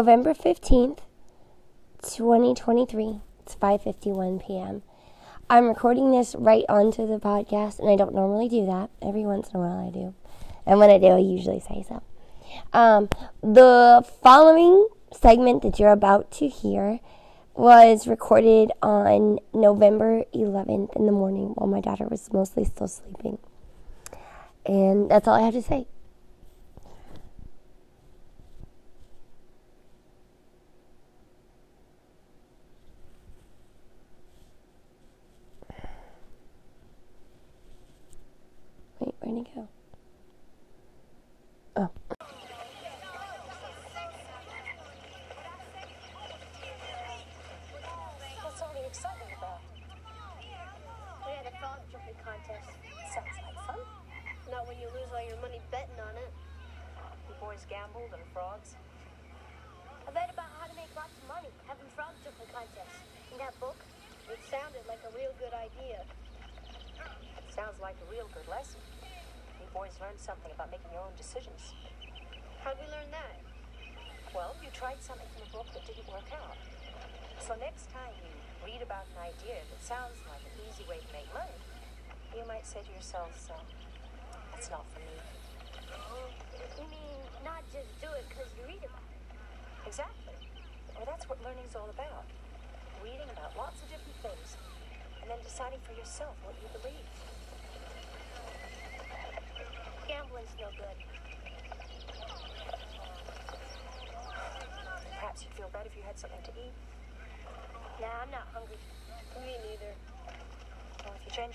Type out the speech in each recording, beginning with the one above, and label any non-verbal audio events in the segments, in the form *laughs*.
November 15th, 2023. It's 5:51 p.m. I'm recording this right onto the podcast and I don't normally do that. Every once in a while I do. And when I do, I usually say so. Um, the following segment that you're about to hear was recorded on November 11th in the morning while my daughter was mostly still sleeping. And that's all I have to say.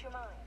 your mind.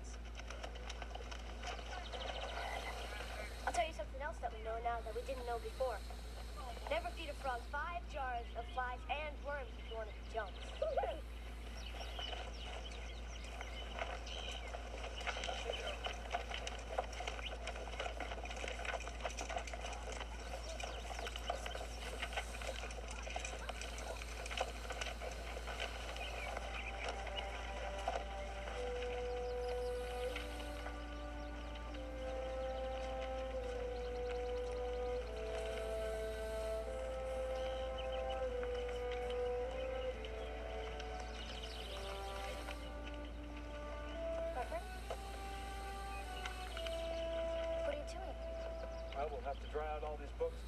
We'll have to dry out all these books.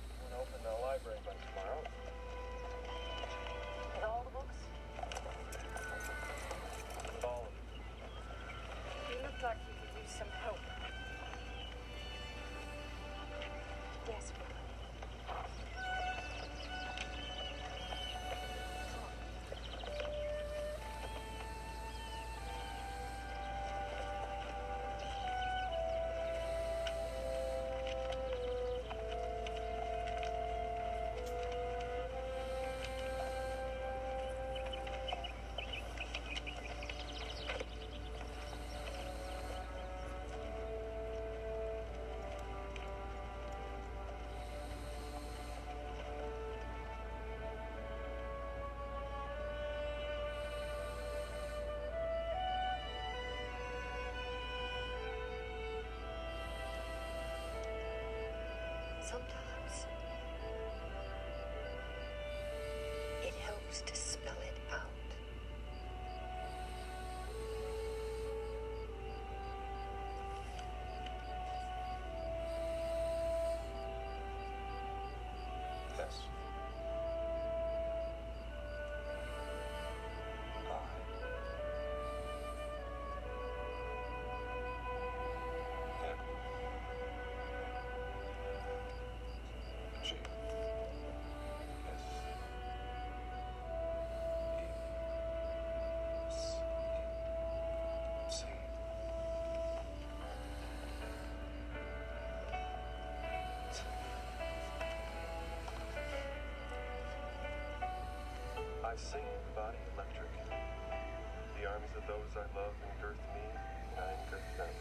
arms of those I love endeareth me, and I endeareth them.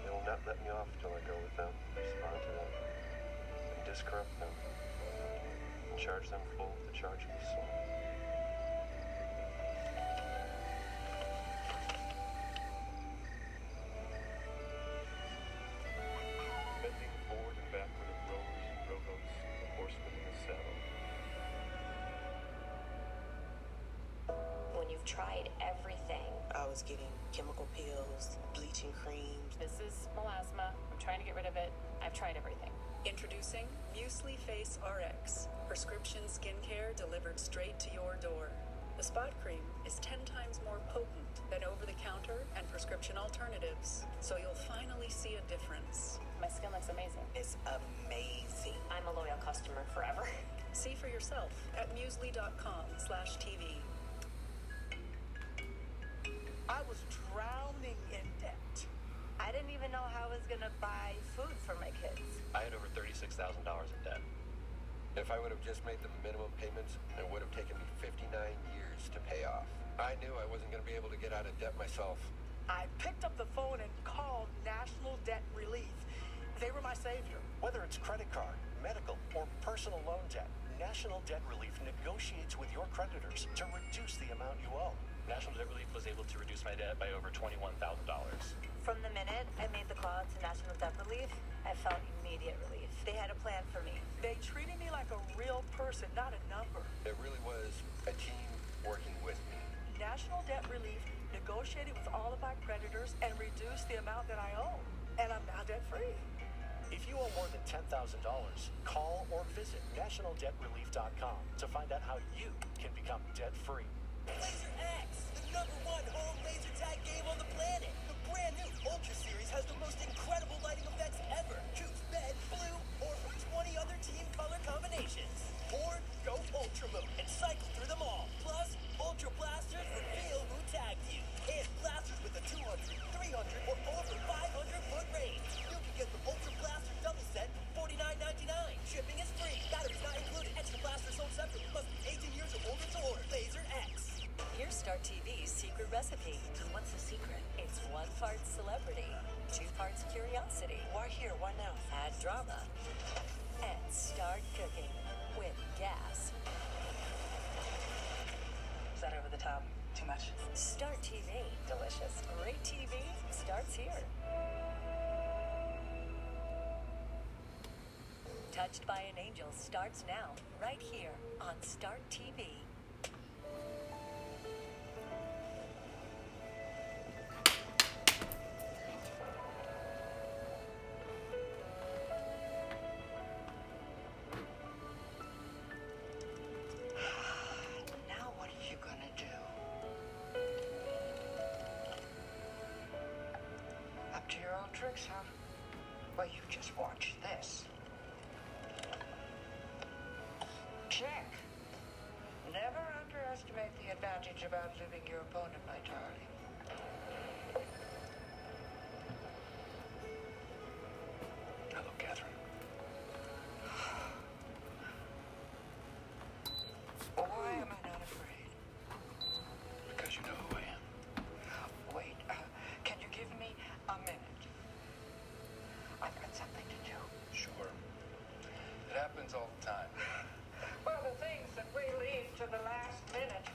They will not let me off till I go with them, respond to them, and discorrupt them, and charge them full of the charge of the soul. Tried everything. I was getting chemical peels, bleaching creams. This is melasma. I'm trying to get rid of it. I've tried everything. Introducing Musely Face RX, prescription skincare delivered straight to your door. The spot cream is 10 times more potent than over the counter and prescription alternatives, so you'll finally see a difference. My skin looks amazing. It's amazing. I'm a loyal customer forever. *laughs* See for yourself at musely.com slash TV. Know how I was gonna buy food for my kids. I had over $36,000 in debt. If I would have just made the minimum payments, it would have taken me 59 years to pay off. I knew I wasn't going to be able to get out of debt myself. I picked up the phone and called National Debt Relief. They were my savior. Whether it's credit card, medical, or personal loan debt, National Debt Relief negotiates with your creditors to reduce the amount you owe. National Debt Relief was able to reduce my debt by over $21,000. From the minute I made the call to National Debt Relief, I felt immediate relief. They had a plan for me. They treated me like a real person, not a number. It really was a team working with me. National Debt Relief negotiated with all of my creditors and reduced the amount that I owe. And I'm now debt free. If you owe more than $10,000, call or visit nationaldebtrelief.com to find out how you can become debt free. Laser X, the number one home laser tag game on the planet. Brand new Ultra Series has the most incredible lighting effects ever. Choose red, blue, or from 20 other team color combinations. Or go Ultra Mode and cycle through them all. Plus, Ultra Blasters reveal who tagged you. And blasters with a 200, 300, or over 500 foot range. You can get the Ultra Blaster double set for $49.99. Shipping is free. Batteries not included. Extra blasters sold separately. Must be 18 years or older to order. Laser X. Here's Start TV's secret recipe. What's the secret? One part celebrity, two parts curiosity. Why here? one now? Add drama. And start cooking with gas. Is that over the top? Too much? Start TV. Delicious. Great TV starts here. Touched by an Angel starts now, right here on Start TV. Happens all the time. *laughs* Well, the things that we leave to the last minute.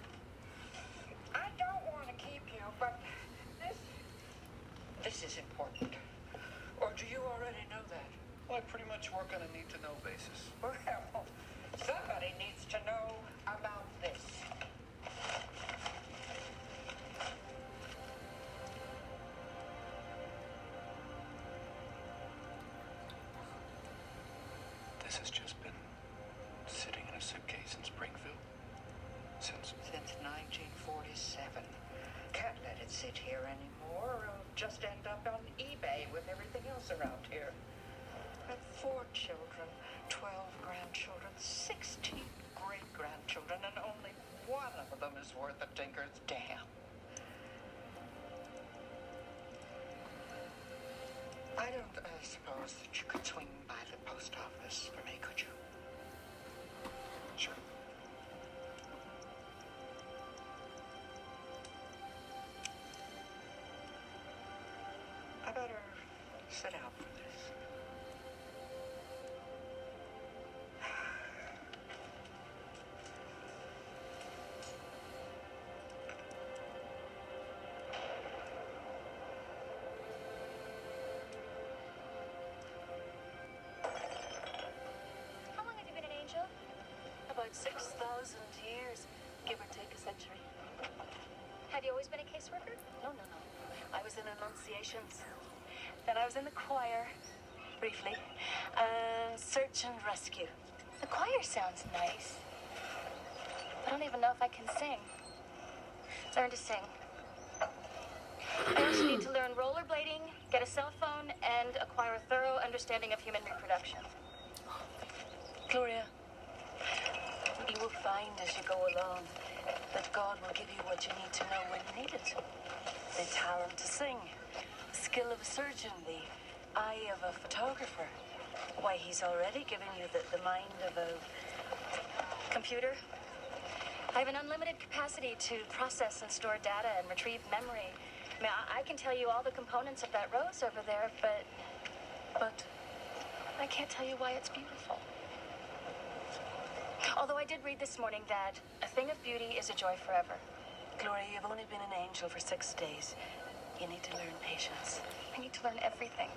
I don't want to keep you, but this. This is important. Or do you already know that? Well, I pretty much work on a need to know basis. Well, in a Springfield since. Since 1947. Can't let it sit here anymore, or it'll just end up on eBay with everything else around here. I've four children, 12 grandchildren, 16 great grandchildren, and only one of them is worth a tinker's damn. I don't uh, suppose that you could swing by the post office for me, could you? Sure. Angel? About 6,000 years, give or take a century. Had you always been a caseworker? No, no, no. I was in Annunciations. Then I was in the choir, briefly. Uh, search and rescue. The choir sounds nice. I don't even know if I can sing. Learn to sing. I also need to learn rollerblading, get a cell phone, and acquire a thorough understanding of human reproduction. Gloria, you will find as you go along that God will give you what you need to know when you need it. The talent to sing, the skill of a surgeon, the eye of a photographer. Why, he's already given you the, the mind of a Computer. I have an unlimited capacity to process and store data and retrieve memory. I mean, I, I can tell you all the components of that rose over there, but. But I can't tell you why it's beautiful. Although I did read this morning that a thing of beauty is a joy forever. Gloria, you've only been an angel for six days. You need to learn patience. I need to learn everything.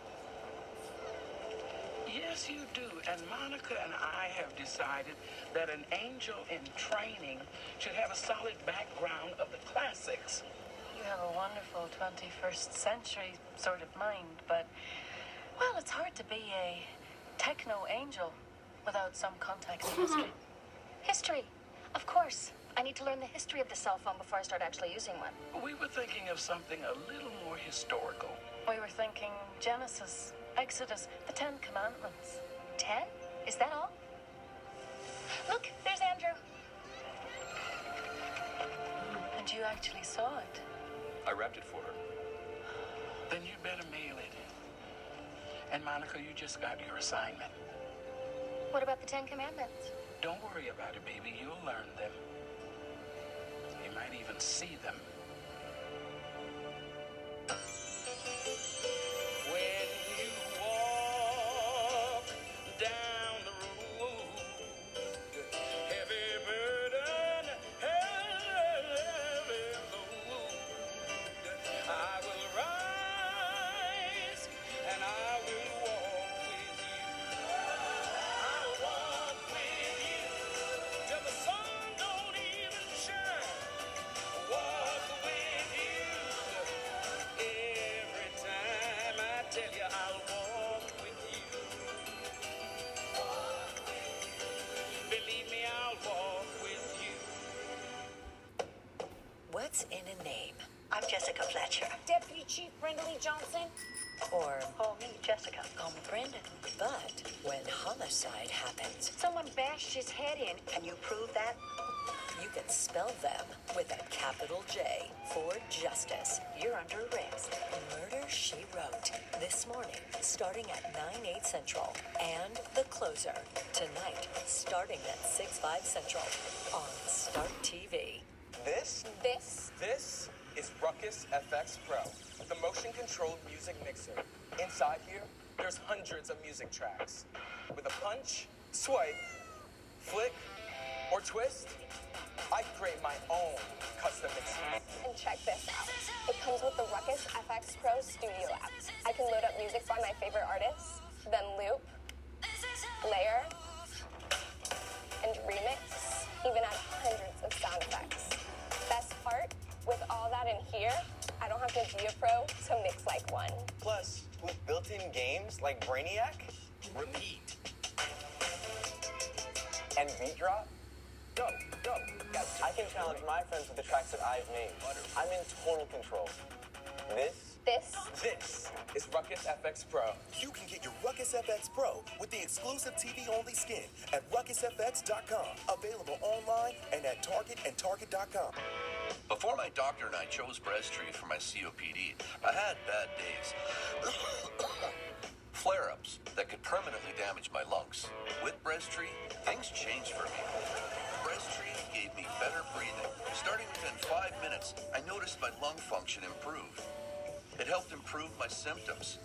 Yes, you do. And Monica and I have decided that an angel in training should have a solid background of the classics. You have a wonderful 21st century sort of mind, but, well, it's hard to be a techno angel without some context in history. History. Of course. I need to learn the history of the cell phone before I start actually using one. We were thinking of something a little more historical. We were thinking Genesis, Exodus, the Ten Commandments. Ten? Is that all? Look, there's Andrew. And you actually saw it. I wrapped it for her. Then you'd better mail it. And Monica, you just got your assignment. What about the Ten Commandments? Don't worry about it, baby. You'll learn them. You might even see them. Deputy Chief Johnson. Or Oh, me, Jessica. call me Brenda. But when homicide happens, Someone bashed his head in. can you prove that? You can spell them with a capital J for justice. You're under arrest. Murder, She Wrote. This morning, starting at 9, 8 central. And The Closer. Tonight, starting at 6, 5 central. On Start TV. This? This? This is Ruckus FX Pro, the motion controlled music mixer. Inside here, there's hundreds of music tracks. With a punch, swipe, flick, or twist, I create my own custom mixes. And check this out. It comes with the Ruckus FX Pro Studio app. I can load up music by my favorite artists, then loop, layer, and remix, even add hundreds of sound effects. Best part, with all that in here, I don't have to be a pro to mix like one. Plus, with built-in games like Brainiac, Repeat, and Beat Drop, go, go. I can challenge my friends with the tracks that I've made. I'm in total control. This, this, this is Ruckus FX Pro. You can get your Ruckus FX Pro with the exclusive TV-only skin at ruckusfx.com. Available online and at Target and Target.com. Before my doctor and I chose Breztri for my COPD, I had bad days. *coughs* Flare ups that could permanently damage my lungs. With Breztri, things changed for me. Breztri gave me better breathing. Starting within five minutes, I noticed my lung function improved. It helped improve my symptoms.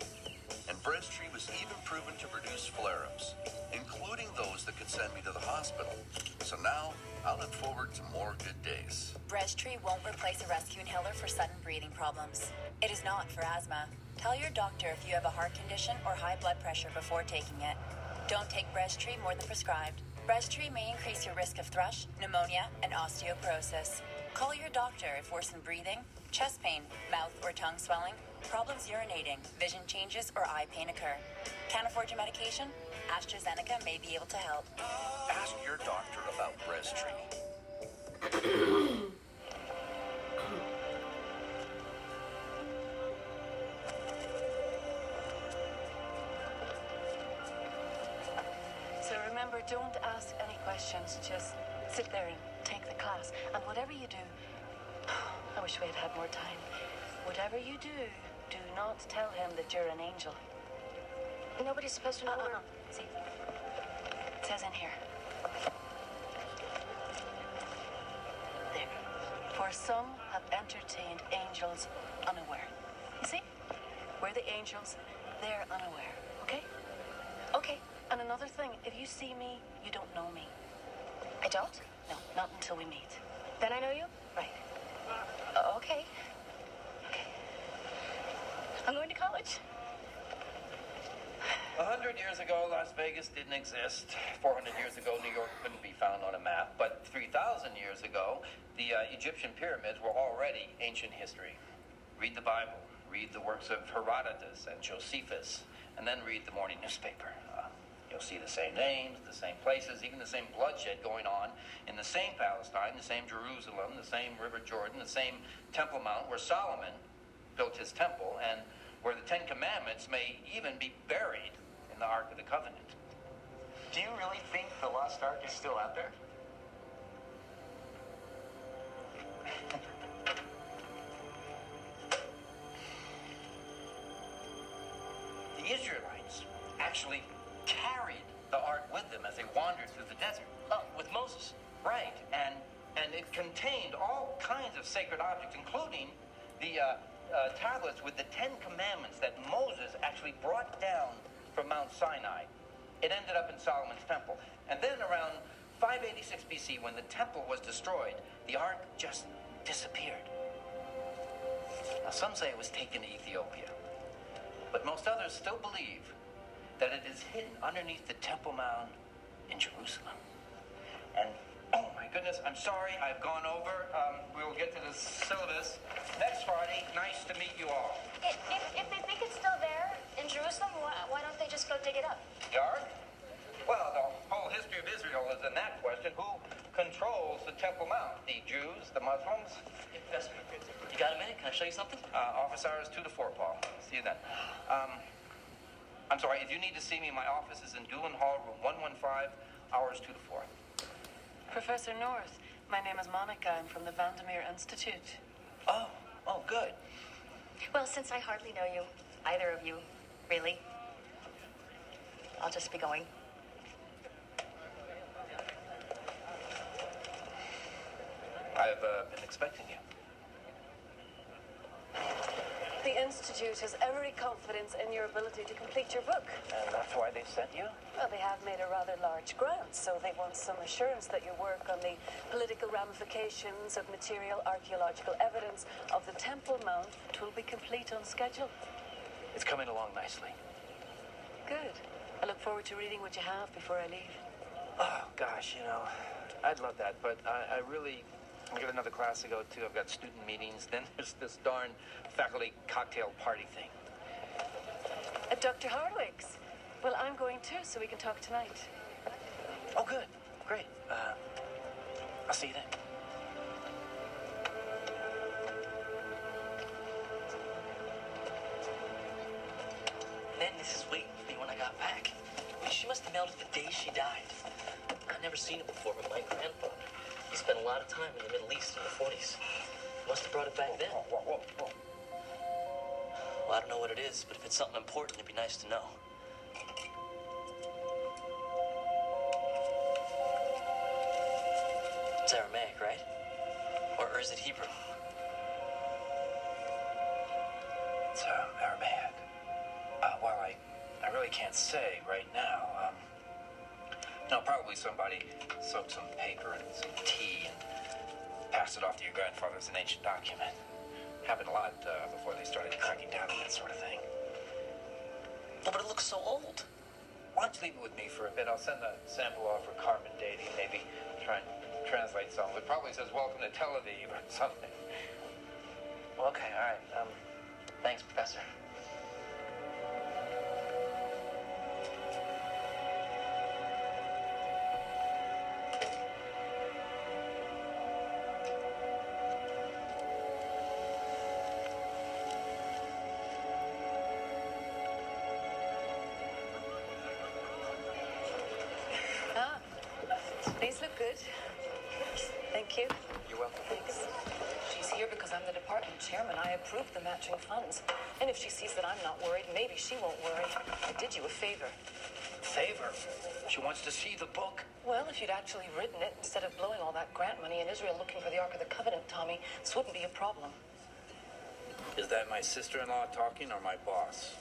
And Breztri was even proven to reduce flare ups, including those that could send me to the hospital. So now, I look forward to more good days. Breztri won't replace a rescue inhaler for sudden breathing problems. It is not for asthma. Tell your doctor if you have a heart condition or high blood pressure before taking it. Don't take Breztri more than prescribed. Breztri may increase your risk of thrush, pneumonia, and osteoporosis. Call your doctor if worsened breathing, chest pain, mouth or tongue swelling, problems urinating, vision changes, or eye pain occur. Can't afford your medication? AstraZeneca may be able to help. Ask your doctor about Breztri. So remember, don't ask any questions. Just sit there and take the class. And whatever you do, *sighs* I wish we had had more time. Whatever you do, do not tell him that you're an angel. Nobody's supposed to know. Uh-uh. See, it says in here. There. For some have entertained angels unaware. You see? We're the angels, they're unaware. Okay? Okay. And another thing, if you see me, you don't know me. I don't? No, not until we meet. Then I know you? Right. Uh. Okay. A hundred years ago, Las Vegas didn't exist. Four hundred years ago, New York couldn't be found on a map. But three thousand years ago, the uh, Egyptian pyramids were already ancient history. Read the Bible, read the works of Herodotus and Josephus, and then read the morning newspaper. Uh, you'll see the same names, the same places, even the same bloodshed going on in the same Palestine, the same Jerusalem, the same River Jordan, the same Temple Mount where Solomon built his temple, and where the Ten Commandments may even be buried in the Ark of the Covenant. Do you really think the Lost Ark is still out there? The Israelites actually carried the ark with them as they wandered through the desert. Oh, with Moses. Right, and and it contained all kinds of sacred objects, including the uh, uh, tablets with the Ten Commandments that Moses actually brought down from Mount Sinai. It ended up in Solomon's temple, and then around 586 BC, when the temple was destroyed, the ark just disappeared. Now, some say it was taken to Ethiopia, but most others still believe that it is hidden underneath the Temple Mount in Jerusalem. And my goodness, I'm sorry I've gone over. Um, we will get to the syllabus next Friday. Nice to meet you all. If, if, if they think it's still there in Jerusalem, why, why don't they just go dig it up? Yard? Well, the whole history of Israel is in that question. Who controls the Temple Mount? The Jews, the Muslims? Hey, you got a minute? Can I show you something? Uh, office hours 2 to 4, Paul. See you then. Um, I'm sorry, if you need to see me, my office is in Doolin Hall, room 115, hours 2 to 4. Professor North, my name is Monica. I'm from the Vandermeer Institute. Oh, oh, good. Well, since I hardly know you, either of you, really, I'll just be going. I've uh, been expecting you. The Institute has every confidence in your ability to complete your book. And that's why they sent you? Well, they have made a rather large grant, so they want some assurance that your work on the political ramifications of material archaeological evidence of the Temple Mount will be complete on schedule. It's coming along nicely. Good. I look forward to reading what you have before I leave. Oh, gosh, you know, I'd love that, but I, I really. I've got another class to go to. I've got student meetings. Then there's this darn faculty cocktail party thing. At Dr. Hardwick's. Well, I'm going too, so we can talk tonight. Oh, good. Great. Uh, I'll see you then. Nanny's is waiting for me when I got back. I mean, she must have mailed it the day she died. I'd never seen it before, but my grandfather, spent a lot of time in the Middle East in the 40s. Must have brought it back then. Well, I don't know what it is, but if it's something important, it'd be nice to know. These look good. Thank you. You're welcome. Thanks. She's here because I'm the department chairman. I approve the matching funds. And if she sees that I'm not worried, maybe she won't worry. I did you a favor. Favor. She wants to see the book. Well, if you'd actually written it instead of blowing all that grant money in Israel looking for the Ark of the Covenant, Tommy, this wouldn't be a problem. Is that my sister-in-law talking or my boss?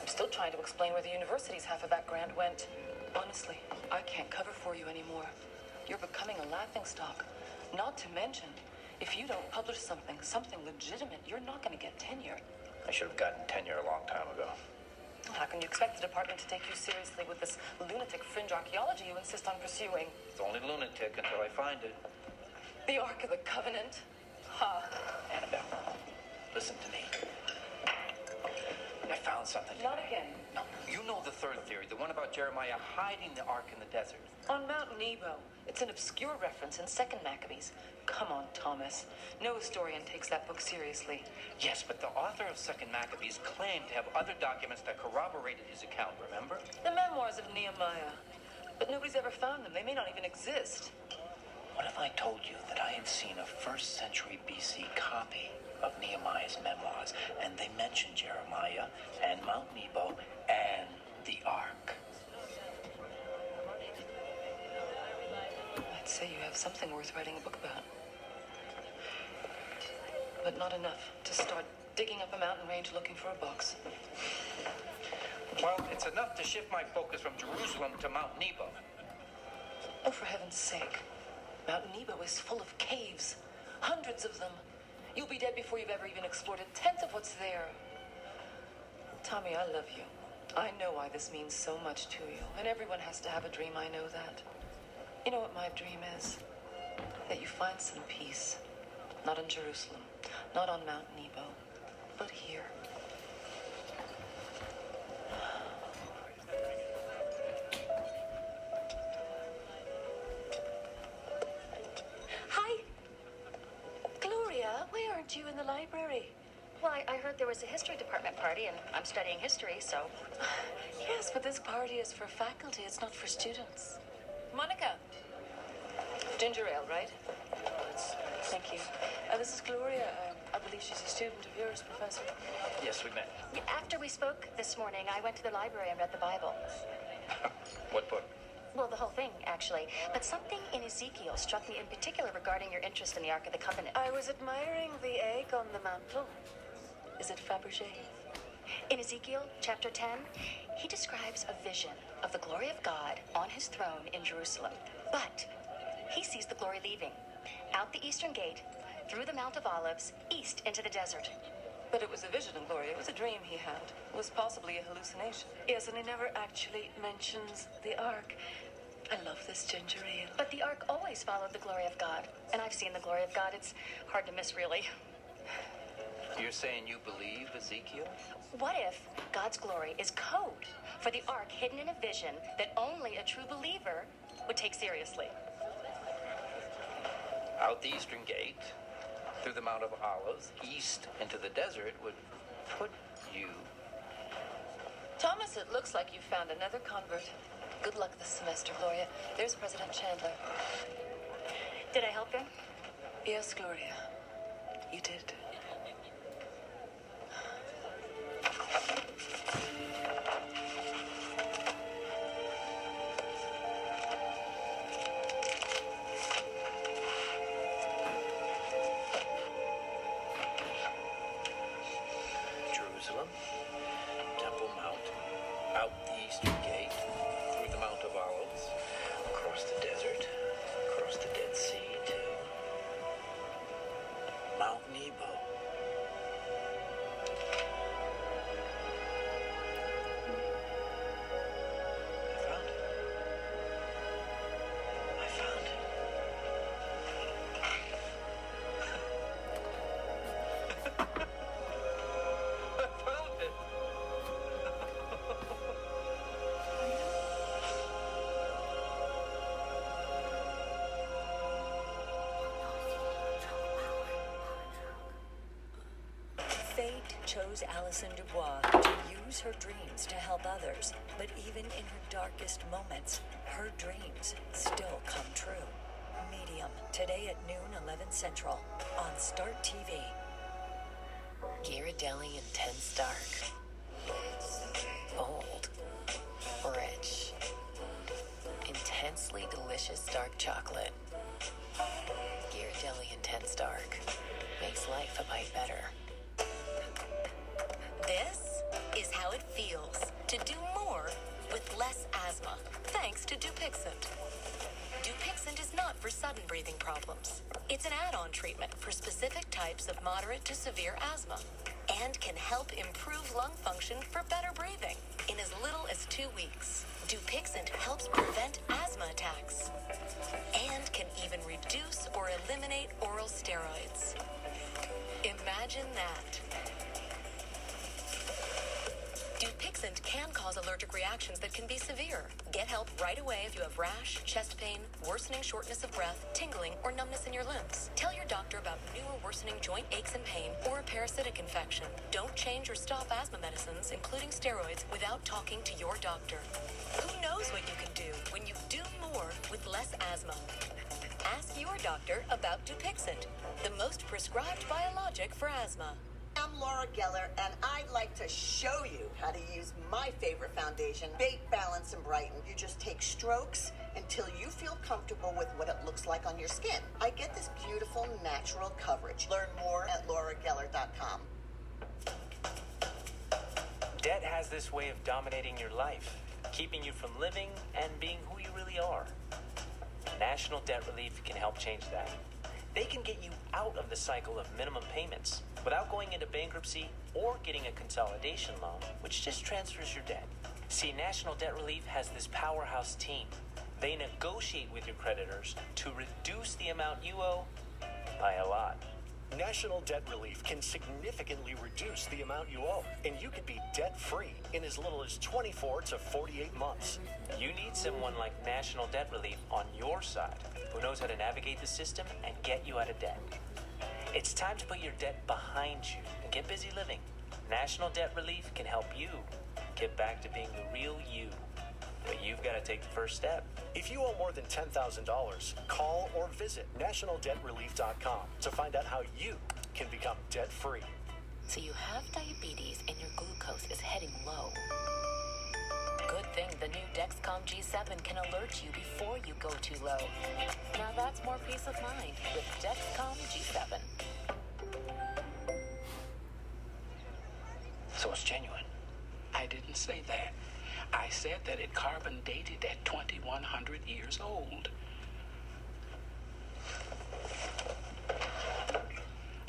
I'm still trying to explain where the university's half of that grant went. Honestly, I can't cover for you anymore. You're becoming a laughingstock. Not to mention, if you don't publish something, something legitimate, you're not going to get tenure. I should have gotten tenure a long time ago. How can you expect the department to take you seriously with this lunatic fringe archaeology you insist on pursuing? It's only lunatic until I find it. The Ark of the Covenant? Ha! Annabelle, listen to me. I found something. Not again. No, you know the third theory, the one about Jeremiah hiding the ark in the desert. On Mount Nebo. It's an obscure reference in Second Maccabees. Come on, Thomas. No historian takes that book seriously. Yes, but the author of Second Maccabees claimed to have other documents that corroborated his account, remember? The memoirs of Nehemiah. But nobody's ever found them. They may not even exist. What if I told you that I had seen a first century BC copy of Nehemiah's memoirs, and they mentioned Jeremiah and Mount Nebo and the ark? I'd say you have something worth writing a book about. But not enough to start digging up a mountain range looking for a box. Well, it's enough to shift my focus from Jerusalem to Mount Nebo. Oh, for heaven's sake. Mount Nebo is full of caves. Hundreds of them. You'll be dead before you've ever even explored a tenth of what's there. Tommy, I love you. I know why this means so much to you. And everyone has to have a dream, I know that. You know what my dream is? That you find some peace. Not in Jerusalem, not on Mount Nebo, but here. Was a history department party, and I'm studying history, so. *sighs* Yes, but this party is for faculty, it's not for students. Monica. Ginger ale, right? Thank you. Uh, this is Gloria. Uh, I believe she's a student of yours, Professor. Yes, we met. After we spoke this morning, I went to the library and read the Bible. *laughs* What book? Well, the whole thing, actually. But something in Ezekiel struck me in particular regarding your interest in the Ark of the Covenant. I was admiring the egg on the mantle. Is it Fabergé? In Ezekiel chapter 10, he describes a vision of the glory of God on his throne in Jerusalem. But he sees the glory leaving out the eastern gate, through the Mount of Olives, east into the desert. But it was a vision, of glory. It was a dream he had. It was possibly a hallucination. Yes, and he never actually mentions the ark. I love this ginger ale. But the ark always followed the glory of God. And I've seen the glory of God. It's hard to miss, really. You're saying you believe Ezekiel? What if God's glory is code for the ark hidden in a vision that only a true believer would take seriously? Out the eastern gate, through the Mount of Olives, east into the desert would put you. Thomas, it looks like you found another convert. Good luck this semester, Gloria. There's President Chandler. Did I help him? Yes, Gloria. You did. Chose Allison DuBois to use her dreams to help others, but even in her darkest moments, her dreams still come true. Medium, today at noon, 11 Central, on Start TV. Ghirardelli Intense Dark. Bold. Rich. Intensely delicious dark chocolate. Ghirardelli Intense Dark. Makes life a bite better. This is how it feels to do more with less asthma, thanks to Dupixent. Dupixent is not for sudden breathing problems. It's an add-on treatment for specific types of moderate to severe asthma and can help improve lung function for better breathing in as little as two weeks. Dupixent helps prevent asthma attacks and can even reduce or eliminate oral steroids. Imagine that. Dupixent can cause allergic reactions that can be severe. Get help right away if you have rash, chest pain, worsening shortness of breath, tingling, or numbness in your limbs. Tell your doctor about new or worsening joint aches and pain or a parasitic infection. Don't change or stop asthma medicines, including steroids, without talking to your doctor. Who knows what you can do when you do more with less asthma? Ask your doctor about Dupixent, the most prescribed biologic for asthma. I'm Laura Geller, and I'd like to show you how to use my favorite foundation, Bake, Balance, and Brighten. You just take strokes until you feel comfortable with what it looks like on your skin. I get this beautiful natural coverage. Learn more at laurageller.com. Debt has this way of dominating your life, keeping you from living and being who you really are. National Debt Relief can help change that. They can get you out of the cycle of minimum payments without going into bankruptcy or getting a consolidation loan, which just transfers your debt. See, National Debt Relief has this powerhouse team. They negotiate with your creditors to reduce the amount you owe by a lot. National Debt Relief can significantly reduce the amount you owe, and you could be debt free in as little as 24 to 48 months. You need someone like National Debt Relief on your side who knows how to navigate the system and get you out of debt. It's time to put your debt behind you and get busy living. National Debt Relief can help you get back to being the real you. But you've got to take the first step. If you owe more than $10,000, call or visit nationaldebtrelief.com to find out how you can become debt free. So you have diabetes and your glucose is heading low. Good thing the new Dexcom G7 can alert you before you go too low. Now that's more peace of mind with Dexcom G7. So it's genuine. I didn't say that. I said that it carbon dated at 2100 years old.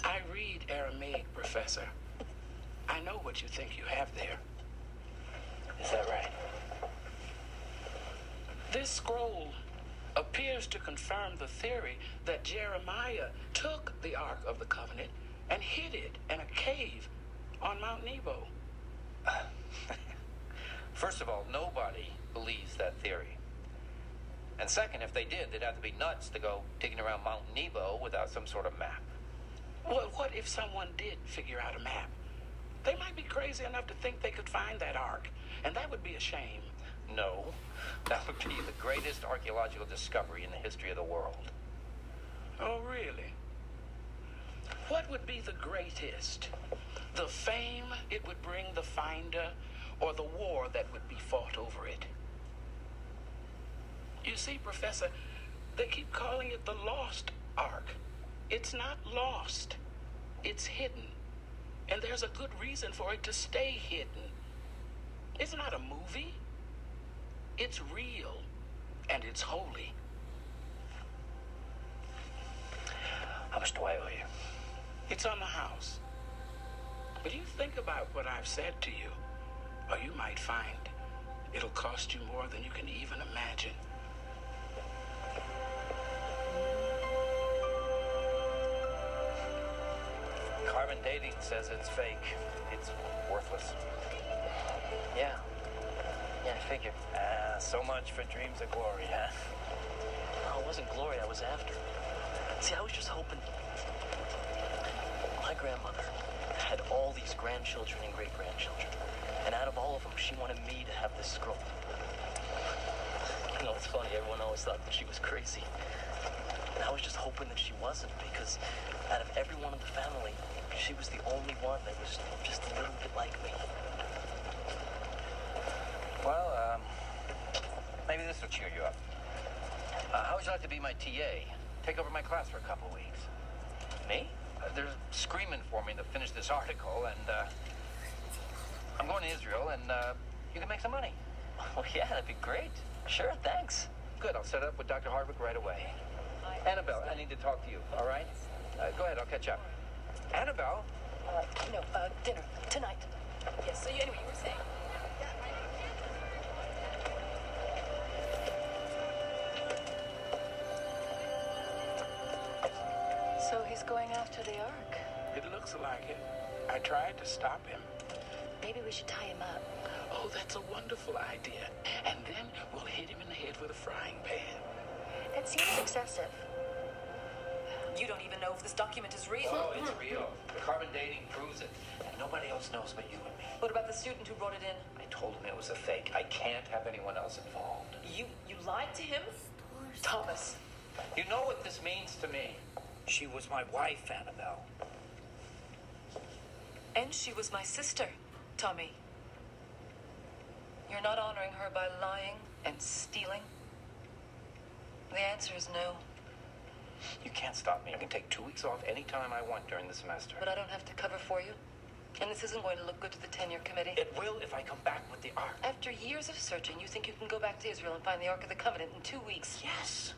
I read Aramaic, Professor. I know what you think you have there. Is that right? This scroll appears to confirm the theory that Jeremiah took the Ark of the Covenant and hid it in a cave on Mount Nebo. *laughs* First of all, nobody believes that theory. And second, if they did, they'd have to be nuts to go digging around Mount Nebo without some sort of map. Well, what if someone did figure out a map? They might be crazy enough to think they could find that ark, and that would be a shame. No, that would be the greatest archaeological discovery in the history of the world. Oh, really? What would be the greatest? The fame it would bring the finder, or the war that would be fought over it? You see, Professor, they keep calling it the Lost Ark. It's not lost, it's hidden. And there's a good reason for it to stay hidden. It's not a movie, it's real, and it's holy. How much do I owe you? It's on the house. But you think about what I've said to you, or you might find it'll cost you more than you can even imagine. Carbon dating says it's fake. It's worthless. Yeah. Yeah, I figured. Ah, so much for dreams of glory, huh? No, it wasn't glory I was after. See, I was just hoping. My grandmother had all these grandchildren and great grandchildren. And out of all of them, she wanted me to have this scroll. You know, it's funny, everyone always thought that she was crazy. And I was just hoping that she wasn't, because out of everyone in the family, she was the only one that was just a little bit like me. Well, um, maybe this will cheer you up. Uh, how would you like to be my TA? Take over my class for a couple weeks. Me? Uh, they're screaming for me to finish this article, and uh, I'm going to Israel, and uh, you can make some money. *laughs* Oh, yeah, that'd be great. Sure, thanks. Good, I'll set it up with Dr. Harvick right away. Annabelle, I need to talk to you, all right? Uh, go ahead, I'll catch up. Annabelle? Uh, no, dinner. Tonight. Yes, so you, anyway, you were saying. He's going after the Ark. It looks like it. I tried to stop him. Maybe we should tie him up. Oh, that's a wonderful idea. And then we'll hit him in the head with a frying pan. That seems excessive. You don't even know if this document is real. Oh, it's real. The carbon dating proves it. And nobody else knows but you and me. What about the student who brought it in? I told him it was a fake. I can't have anyone else involved. You you lied to him? Thomas. You know what this means to me. She was my wife, Annabelle. And she was my sister, Tommy. You're not honoring her by lying and stealing? The answer is no. You can't stop me. I can take two weeks off anytime I want during the semester. But I don't have to cover for you. And this isn't going to look good to the tenure committee. It will if I come back with the Ark. After years of searching, you think you can go back to Israel and find the Ark of the Covenant in two weeks? Yes.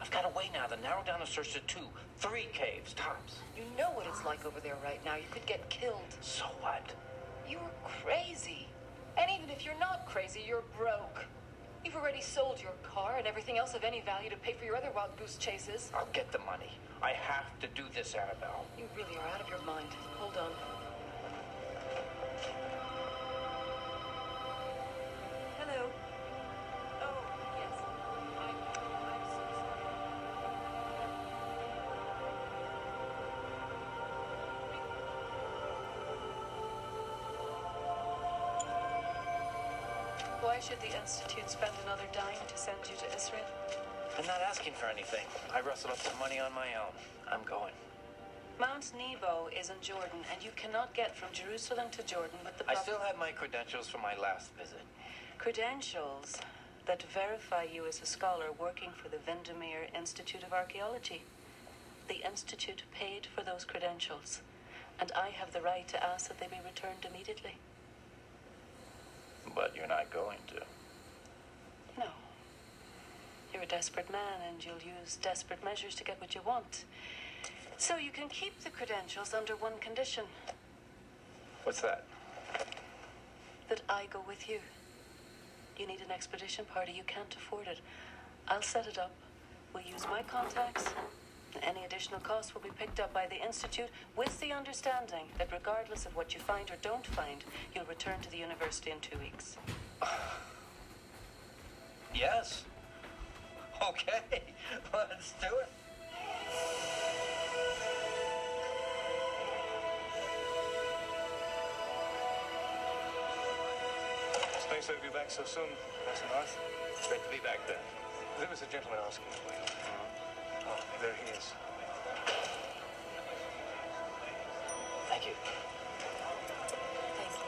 I've got a way now to narrow down the search to two, three caves tops. You know what it's like over there right now. You could get killed. So what? You're crazy. And even if you're not crazy, you're broke. You've already sold your car and everything else of any value to pay for your other wild goose chases. I'll get the money. I have to do this, Annabelle. You really are out of your mind. Hold on. Hello. Why should the Institute spend another dime to send you to Israel? I'm not asking for anything. I rustled up some money on my own. I'm going. Mount Nebo is in Jordan, and you cannot get from Jerusalem to Jordan with the I still have my credentials from my last visit. credentials that verify you as a scholar working for the Vendemere Institute of Archaeology. The Institute paid for those credentials, and I have the right to ask that they be returned immediately. But you're not going to. No. You're a desperate man, and you'll use desperate measures to get what you want. So you can keep the credentials under one condition What's that? that I go with you. You need an expedition party. You can't afford it. I'll set it up. We'll use my contacts. And Any additional costs will be picked up by the Institute with the understanding that regardless of what you find or don't find, you'll return to the university in two weeks. *sighs* Yes. Okay. *laughs* Let's do it. It's nice to be back so soon, Master North. Great to be back then. There was a gentleman asking for you. Uh, Oh, there he is. Thank you. Thank you.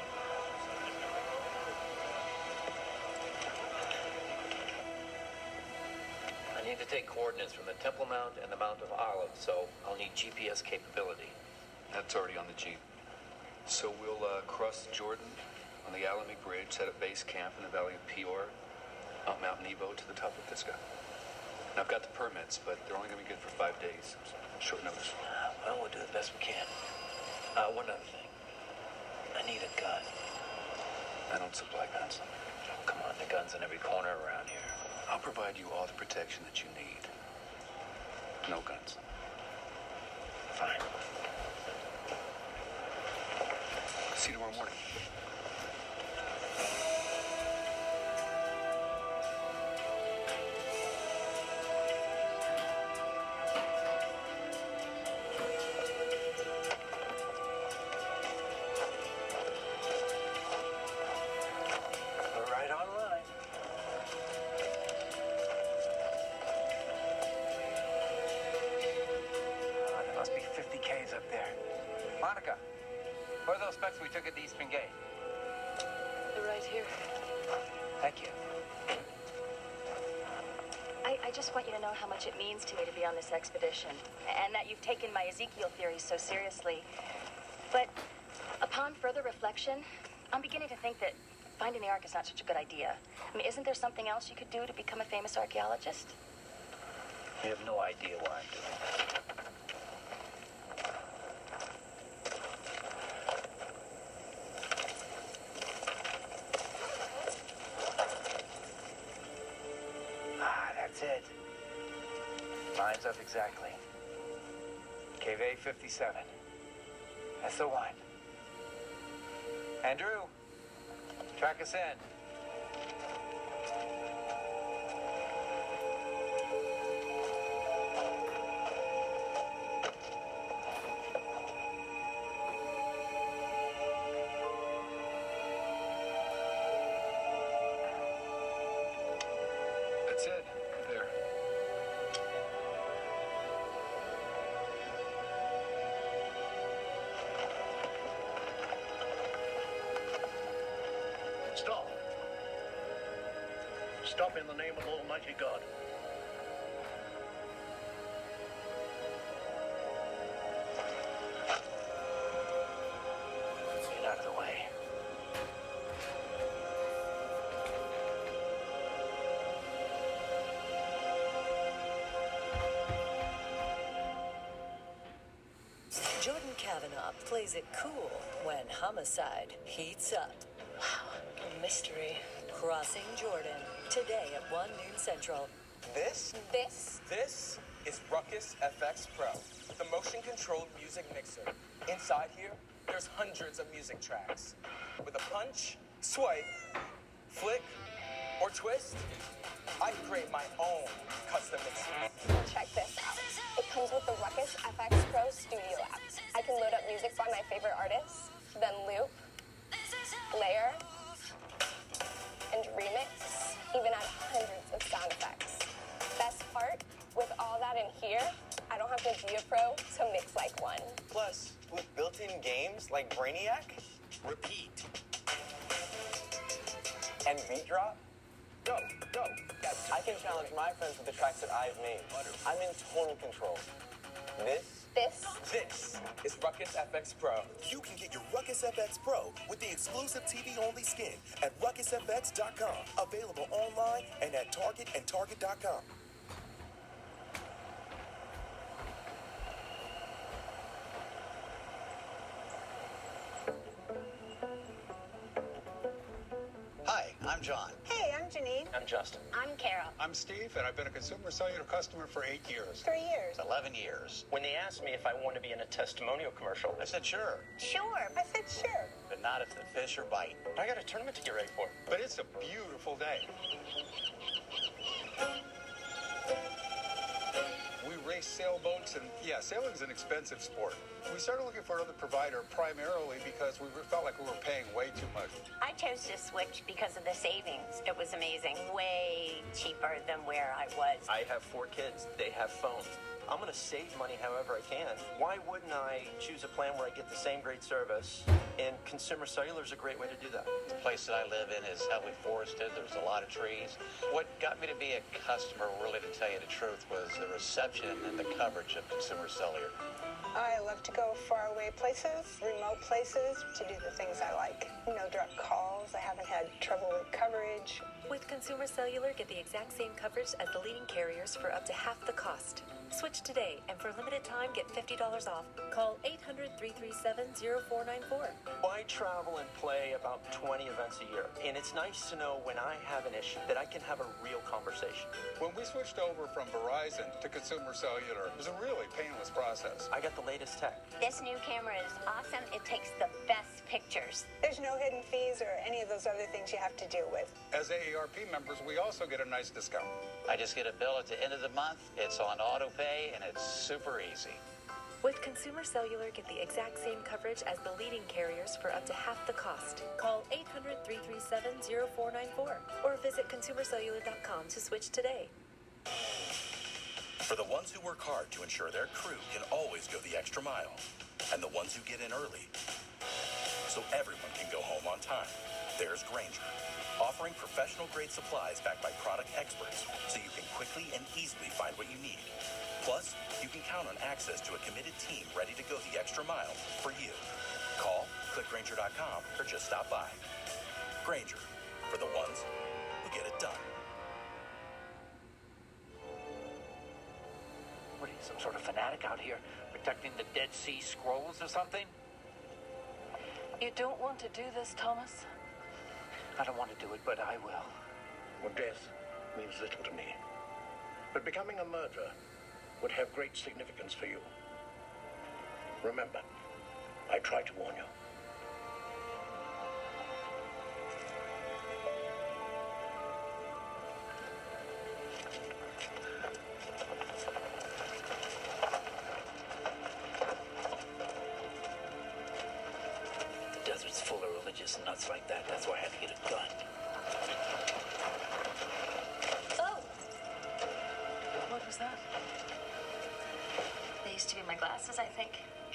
I need to take coordinates from the Temple Mount and the Mount of Olives, so I'll need GPS capability. That's already on the Jeep. So we'll uh, cross Jordan on the Allenby Bridge, set up base camp in the Valley of Peor, up Mount Nebo to the top of Pisgah. And I've got the permits, but they're only going to be good for five days. So short notice. Well, we'll do the best we can. Uh, one other thing. I need a gun. I don't supply guns. Oh, come on, the gun's in every corner around here. I'll provide you all the protection that you need. No guns. Fine. See you tomorrow morning. Want you to know how much it means to me to be on this expedition, and that you've taken my Ezekiel theory so seriously. But upon further reflection, I'm beginning to think that finding the Ark is not such a good idea. I mean, isn't there something else you could do to become a famous archaeologist? You have no idea why I'm doing this. Lines up exactly. Cave A57. That's the one. Andrew, track us in. God. Get out of the way. Jordan Cavanaugh plays it cool when homicide heats up. A mystery. Crossing Jordan, today at 1 noon central. This? This? This is Ruckus FX Pro, the motion controlled music mixer. Inside here, there's hundreds of music tracks. With a punch, swipe, flick, or twist, I create my own custom mixes. Check this out. It comes with the Ruckus FX Pro Studio app. I can load up music by my favorite artists, then loop, layer, and remix, even add hundreds of sound effects. Best part, with all that in here, I don't have to be a pro to mix like one. Plus, with built-in games like Brainiac, Repeat, and Beat Drop, go, go. I can challenge my friends with the tracks that I've made. I'm in total control. This This? This is Ruckus FX Pro. You can get your Ruckus FX Pro with the exclusive TV-only skin at ruckusfx.com. Available online and at Target and Target.com. I'm Steve, and I've been a consumer cellular customer for eight years. Three years. 11 years. When they asked me if I wanted to be in a testimonial commercial, I said sure, Sure. I said sure. but not if the fish are biting. I got a tournament to get ready for. But it's a beautiful day. We race sailboats, and yeah, sailing is an expensive sport. We started looking for another provider primarily because we felt like we were paying way too much. I chose to switch because of the savings. It was amazing. Way cheaper than where I was. I have four kids. They have phones. I'm going to save money however I can. Why wouldn't I choose a plan where I get the same great service? And consumer cellular is a great way to do that. The place that I live in is heavily forested. There's a lot of trees. What got me to be a customer, really, to tell you the truth, was the reception and the coverage of consumer cellular. I love to go far away places, remote places, to do the things I like. No direct calls. I haven't had trouble with coverage. With Consumer Cellular, get the exact same coverage as the leading carriers for up to half the cost. Switch today, and for a limited time, get $50 off. Call 800 337 0494. I travel and play about 20 events a year, and it's nice to know when I have an issue that I can have a real conversation. When we switched over from Verizon to consumer cellular, it was a really painless process. I got the latest tech. This new camera is awesome. It takes the best pictures. There's no hidden fees or any of those other things you have to deal with. As AARP members, we also get a nice discount. I just get a bill at the end of the month. It's on auto pay and it's super easy. With Consumer Cellular, get the exact same coverage as the leading carriers for up to half the cost. Call 800 337 0494 or visit consumercellular.com to switch today. For the ones who work hard to ensure their crew can always go the extra mile, and the ones who get in early so everyone can go home on time. There's Grainger, offering professional grade supplies backed by product experts so you can quickly and easily find what you need. Plus, you can count on access to a committed team ready to go the extra mile for you. Call, clickgranger.com, or just stop by. Grainger, for the ones who get it done. What are you, some sort of fanatic out here protecting the Dead Sea Scrolls or something? You don't want to do this, Thomas? I don't want to do it, but I will. Well, death means little to me. But becoming a murderer would have great significance for you. Remember, I tried to warn you.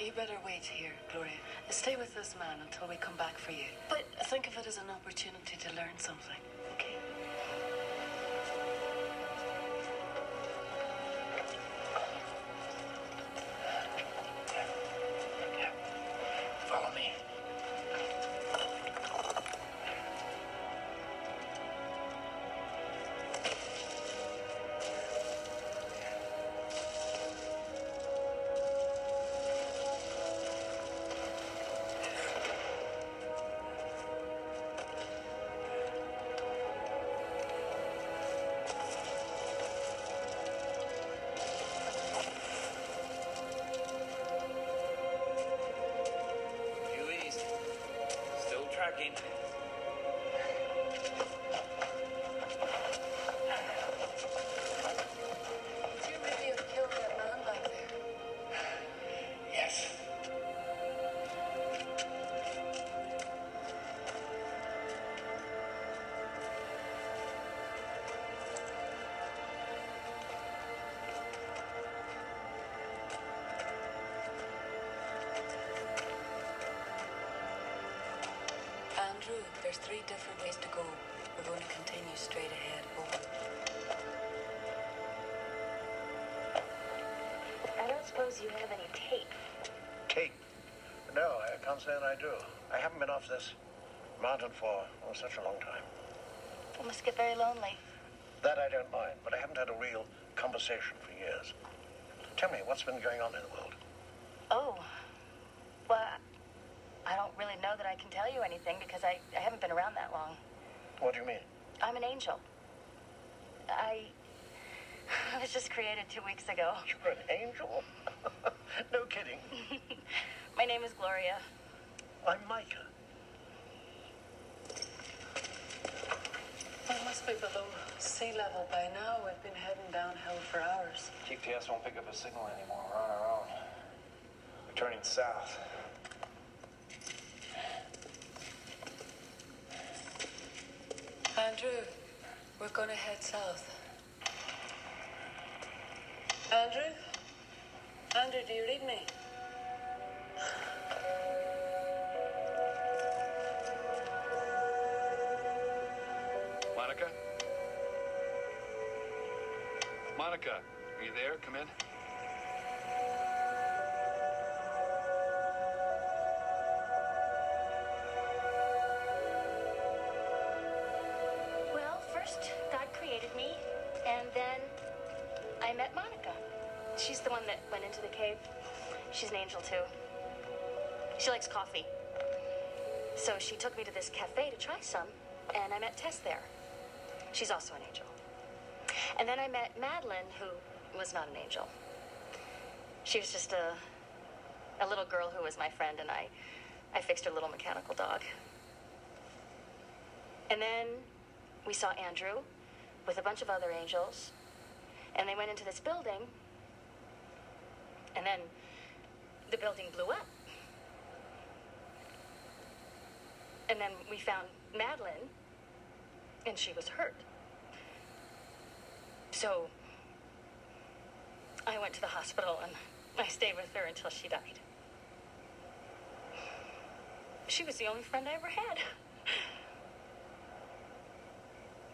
You better wait here, Gloria. Stay with this man until we come back for you. But think of it as an opportunity to learn something, Andrew, there's three different ways to go. We're going to continue straight ahead. Over. I don't suppose you have any tape. Tape? No, I can't say that I do. I haven't been off this mountain for oh, such a long time. You must get very lonely. That I don't mind, but I haven't had a real conversation for years. Tell me, what's been going on in the world? Oh. Well, I don't really know that I can tell you anything because I, I haven't been around that long. What do you mean? I'm an angel. I. I *sighs* was just created two weeks ago. You're an angel? *laughs* no kidding. *laughs* My name is Gloria. I'm Micah. We must be below sea level by now. We've been heading downhill for hours. GPS won't pick up a signal anymore. We're on our own. We're turning south. Andrew, we're to head south. Andrew? Andrew, do you read me? Monica? Monica, are you there? Come in. Too. She likes coffee. So she took me to this cafe to try some, and I met Tess there. She's also an angel. And then I met Madeline, who was not an angel. She was just a, a little girl who was my friend, and I, I fixed her little mechanical dog. And then we saw Andrew with a bunch of other angels, and they went into this building, and then the building blew up. And then we found Madeline, and she was hurt. So I went to the hospital and I stayed with her until she died. She was the only friend I ever had.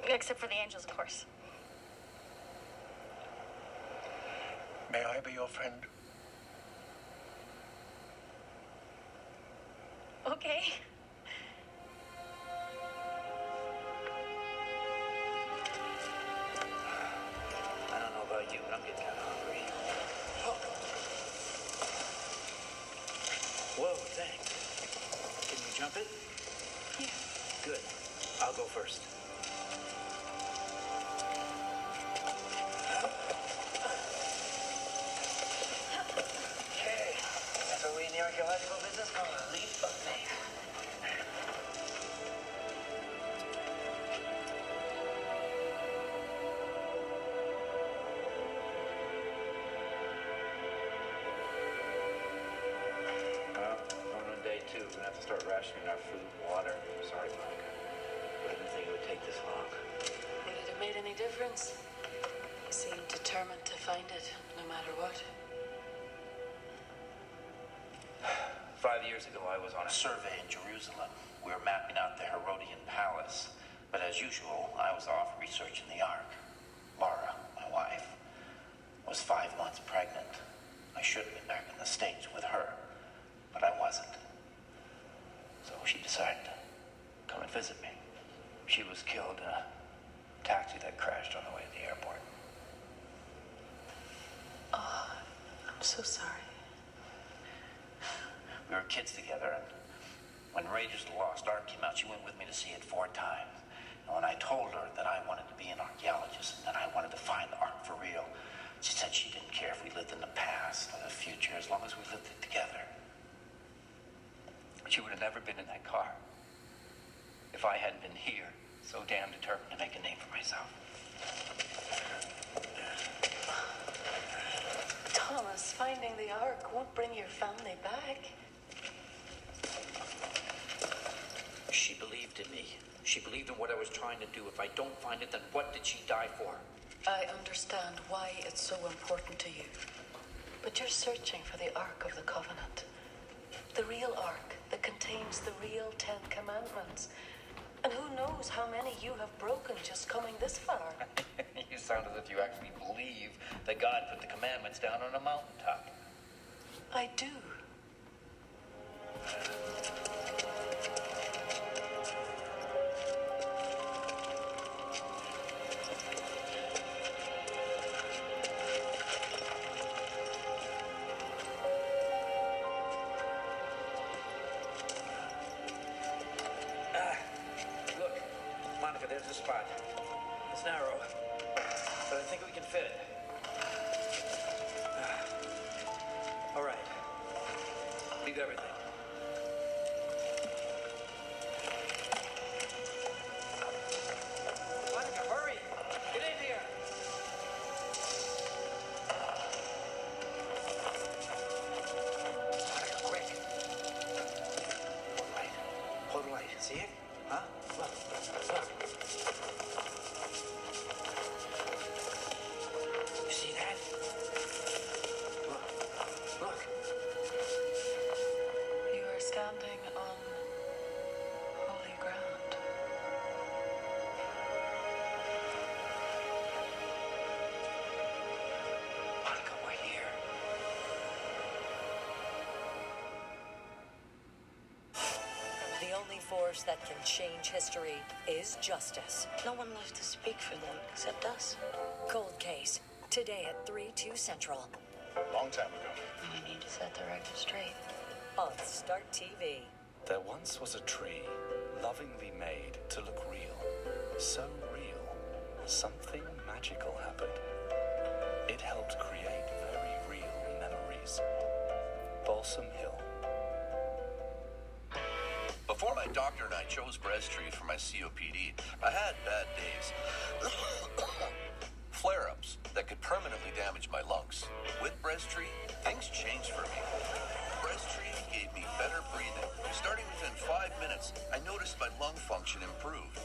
Except for the angels, of course. May I be your friend? Okay. Gonna have to start rationing our food and water. Sorry, Monica. I didn't think it would take this long. Would it have made any difference? You seemed determined to find it, no matter what. *sighs* Five years ago, I was on a survey in Jerusalem. We were mapping out the Herodian palace. But as usual, I was off researching the Ark. Laura, my wife, was five months pregnant. I should have been back in the States with her, but I wasn't. So she decided to come and visit me. She was killed in a taxi that crashed on the way to the airport. Oh, I'm so sorry. We were kids together, and when Raiders of the Lost Ark came out, she went with me to see it four times. And when I told her that I wanted to be an archaeologist and that I wanted to find the Ark for real, she said she didn't care if we lived in the past or the future as long as we lived it together. She would have never been in that car if I hadn't been here, so damn determined to make a name for myself. Thomas, finding the Ark won't bring your family back. She believed in me. She believed in what I was trying to do. If I don't find it, then what did she die for? I understand why it's so important to you. But you're searching for the Ark of the Covenant. The real Ark that contains the real Ten Commandments. And who knows how many you have broken just coming this far. *laughs* you sound as if you actually believe that God put the commandments down on a mountaintop. I do. Force that can change history is justice. No one left to speak for them except us. Cold Case, today at 3 2 Central. Long time ago. We need to set the record straight. On Start TV. There once was a tree, lovingly made to look real. So real, something magical happened. It helped create very real memories. Balsam Hill. Before my doctor and I chose Breztri for my COPD, I had bad days. *coughs* Flare ups that could permanently damage my lungs. With Breztri, things changed for me. Breztri gave me better breathing. Starting within five minutes, I noticed my lung function improved.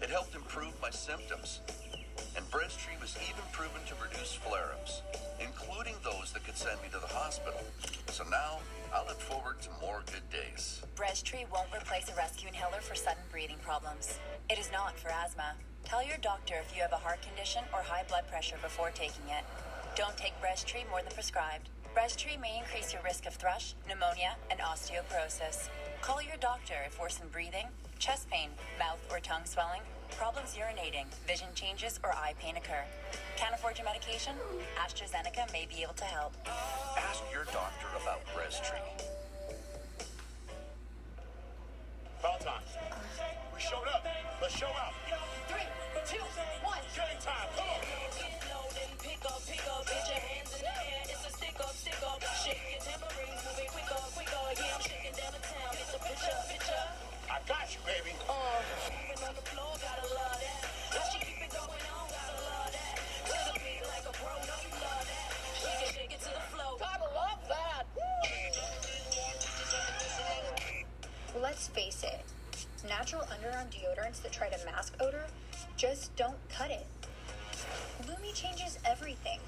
It helped improve my symptoms. And Breztri was even proven to reduce flare ups, including those that could send me to the hospital. So now, I look forward to more good days. Won't replace a rescue inhaler for sudden breathing problems. It is not for asthma. Tell your doctor if you have a heart condition or high blood pressure before taking it. Don't take Breztri more than prescribed. Breztri may increase your risk of thrush, pneumonia, and osteoporosis. Call your doctor if worsened breathing, chest pain, mouth or tongue swelling, problems urinating, vision changes, or eye pain occur. Can't afford your medication? AstraZeneca may be able to help. Ask your doctor about Breztri. About time. We showed up. Let's show out. Three, two, one. Game time. Come on. Pick up, pick up, get your hands in the air. It's a stick up, stick up. Shake your tambourine, move it quicker, quicker. Yeah, I'm shaking down the town. It's a picture, picture. I got you, baby. Uh, face it, natural underarm deodorants that try to mask odor just don't cut it. Lume changes everything.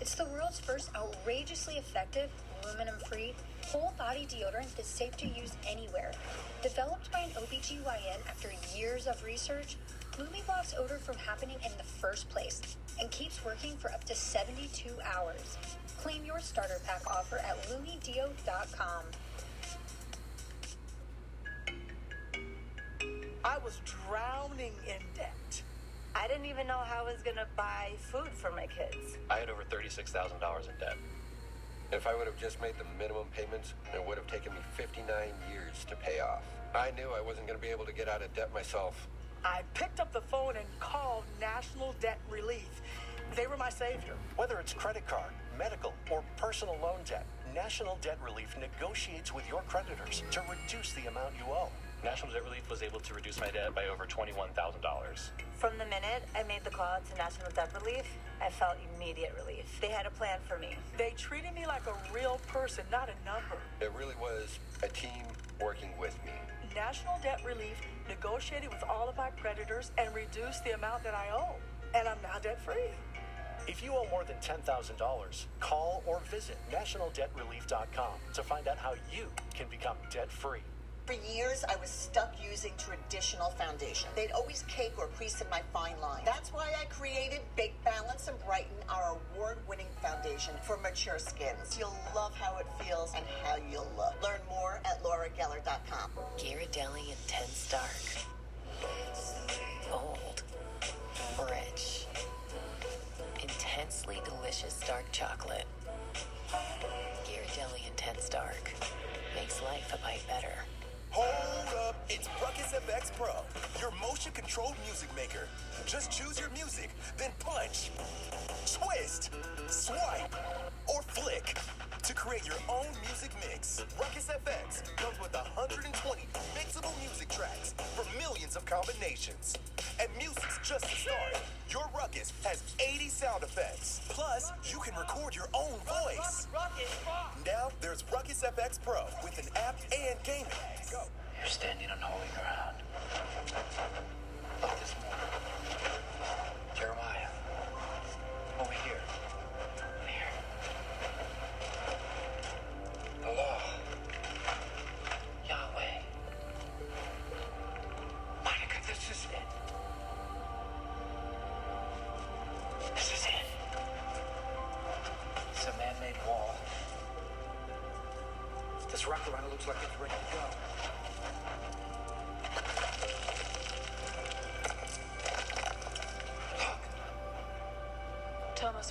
It's the world's first outrageously effective, aluminum free, whole body deodorant that's safe to use anywhere. Developed by an OBGYN after years of research, Lume blocks odor from happening in the first place and keeps working for up to 72 hours. Claim your starter pack offer at lumedeo.com. I was drowning in debt. I didn't even know how I was gonna buy food for my kids. I had over $36,000 in debt. If I would have just made the minimum payments, it would have taken me 59 years to pay off. I knew I wasn't going to be able to get out of debt myself. I picked up the phone and called National Debt Relief. They were my savior. Whether it's credit card, medical, or personal loan debt, National Debt Relief negotiates with your creditors to reduce the amount you owe. National Debt Relief was able to reduce my debt by over $21,000. From the minute I made the call to National Debt Relief, I felt immediate relief. They had a plan for me. They treated me like a real person, not a number. It really was a team working with me. National Debt Relief negotiated with all of my creditors and reduced the amount that I owe. And I'm now debt free. If you owe more than $10,000, call or visit nationaldebtrelief.com to find out how you can become debt free. For years, I was stuck using traditional foundation. They'd always cake or crease in my fine line. That's why I created Bake Balance and Brighten, our award-winning foundation for mature skins. You'll love how it feels and how you'll look. Learn more at laurageller.com. Ghirardelli Intense Dark. Bold. Rich. Intensely delicious dark chocolate. Ghirardelli Intense Dark. Makes life a bite better. Hold up, it's Ruckus FX Pro, your motion controlled music maker. Just choose your music, then punch, twist, swipe, or flick to create your own music mix. Ruckus FX comes with 120 mixable music tracks for millions of combinations. And music's just the start. Your Ruckus has 80 sound effects. Plus, you can record your own voice. Now there's Ruckus FX Pro with an app and gaming. Go. You're standing on holy ground. Look this morning. Jeremiah. Over here. Here.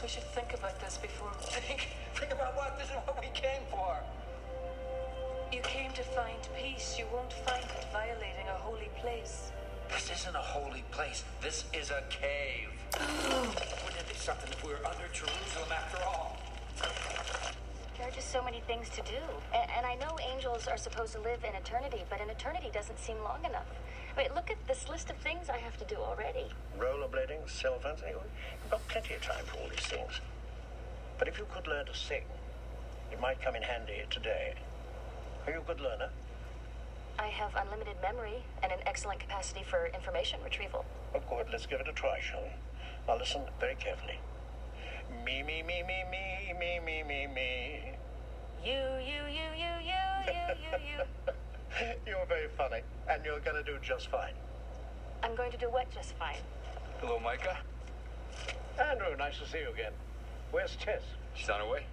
We should think about this before. Think, *laughs* think about what? This is what we came for. You came to find peace. You won't find it violating a holy place. This isn't a holy place. This is a cave. *gasps* Wouldn't it be something if we were under Jerusalem after all? There are just so many things to do. And, and I know angels are supposed to live in eternity, but an eternity doesn't seem long enough. Mean, look at this list of things I have to do already. Rollerblading, cell phones, you've got plenty of time for all these things. But if you could learn to sing, it might come in handy today. Are you a good learner? I have unlimited memory and an excellent capacity for information retrieval. Oh, good. Let's give it a try, shall we? Now listen very carefully. Me, me, me, me, me, me, me, me, me. You, you, you, you, you, you, you, you. *laughs* *laughs* You're very funny, and you're going to do just fine. I'm going to do what just fine? Hello, Micah. Andrew, nice to see you again. Where's Tess? She's on her way.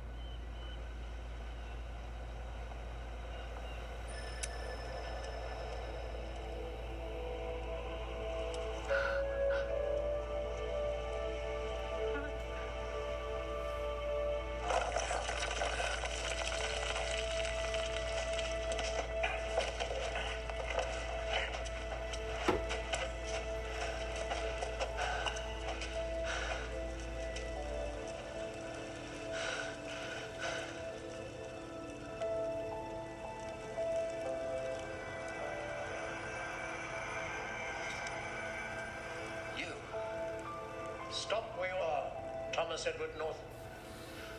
Thomas Edward North.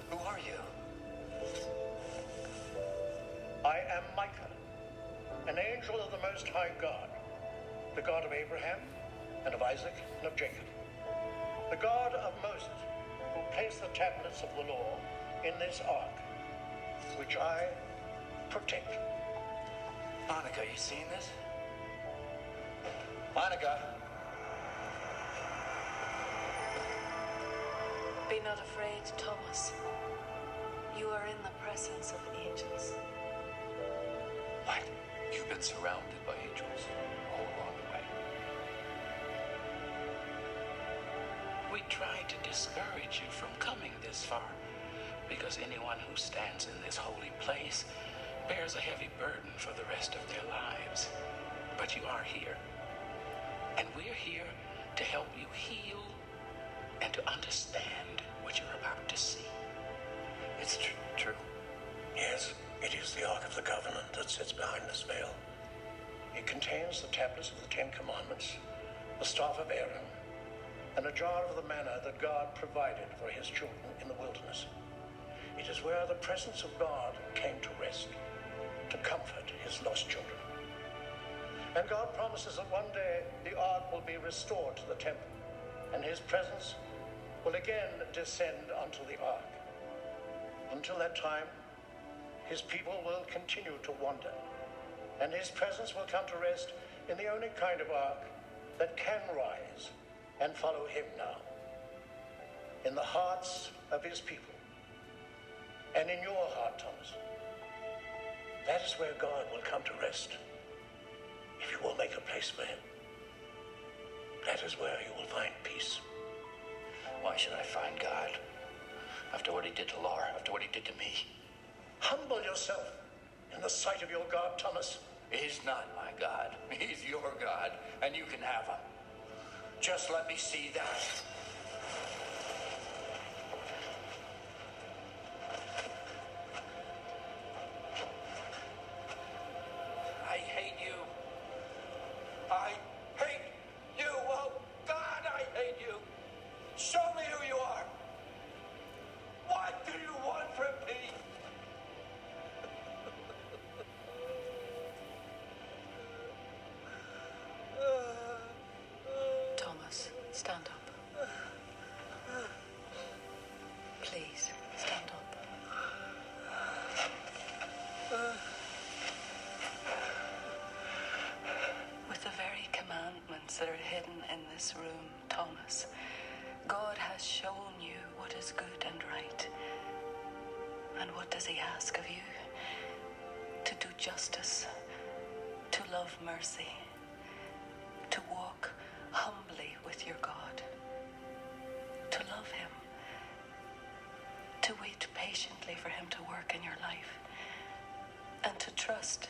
Who are you? I am Micah, an angel of the Most High God, the God of Abraham, and of Isaac, and of Jacob. The God of Moses, who placed the tablets of the law in this ark, which I protect. Monica, you seen this? Monica. Be not afraid, Thomas. You are in the presence of angels. What? You've been surrounded by angels all along the way. We tried to discourage you from coming this far because anyone who stands in this holy place bears a heavy burden for the rest of their lives. But you are here. And we're here to help you heal and to understand what you're about to see. It's tr- true. Yes, it is the Ark of the Covenant that sits behind this veil. It contains the tablets of the Ten Commandments, the staff of Aaron, and a jar of the manna that God provided for his children in the wilderness. It is where the presence of God came to rest, to comfort his lost children. And God promises that one day the ark will be restored to the temple, and his presence will again descend onto the ark. Until that time, his people will continue to wander, and his presence will come to rest in the only kind of ark that can rise and follow him now. In the hearts of his people, and in your heart, Thomas. That is where God will come to rest. If you will make a place for him, that is where you will find peace. Why should I find God? After what he did to Laura, after what he did to me. Humble yourself in the sight of your God, Thomas. He's not my God. *laughs* He's your God, and you can have him. Just let me see that. This room, Thomas, God has shown you what is good and right. And what does He ask of you? To do justice, to love mercy, to walk humbly with your God, to love Him, to wait patiently for Him to work in your life, and to trust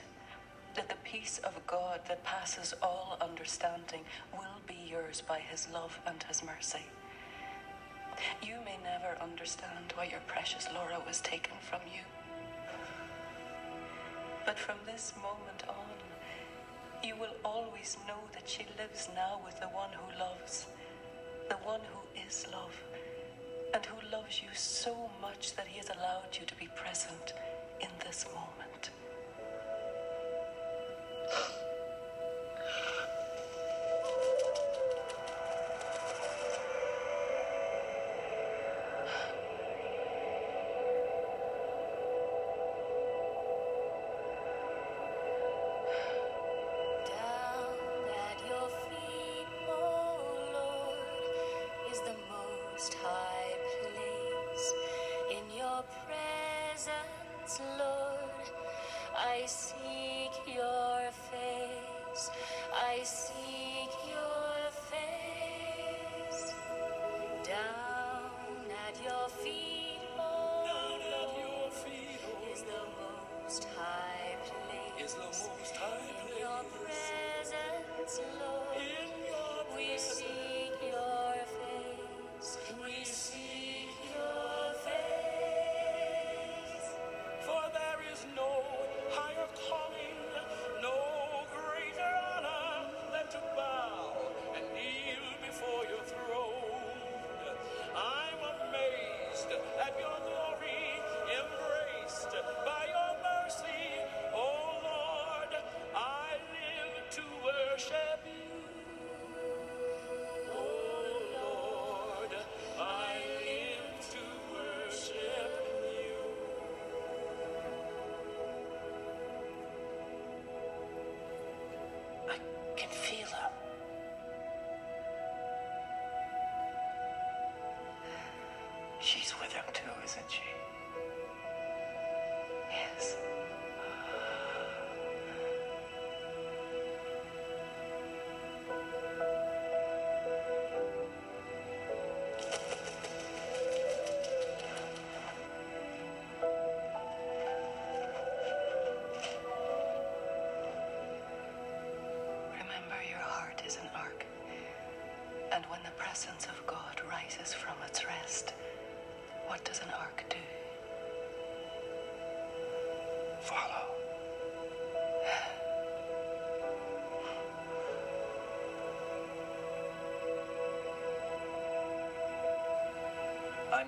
that the peace of God that passes all understanding yours by His love and His mercy. You may never understand why your precious Laura was taken from you. But from this moment on, you will always know that she lives now with the one who loves, the one who is love, and who loves you so much that he has allowed you to be present in this moment.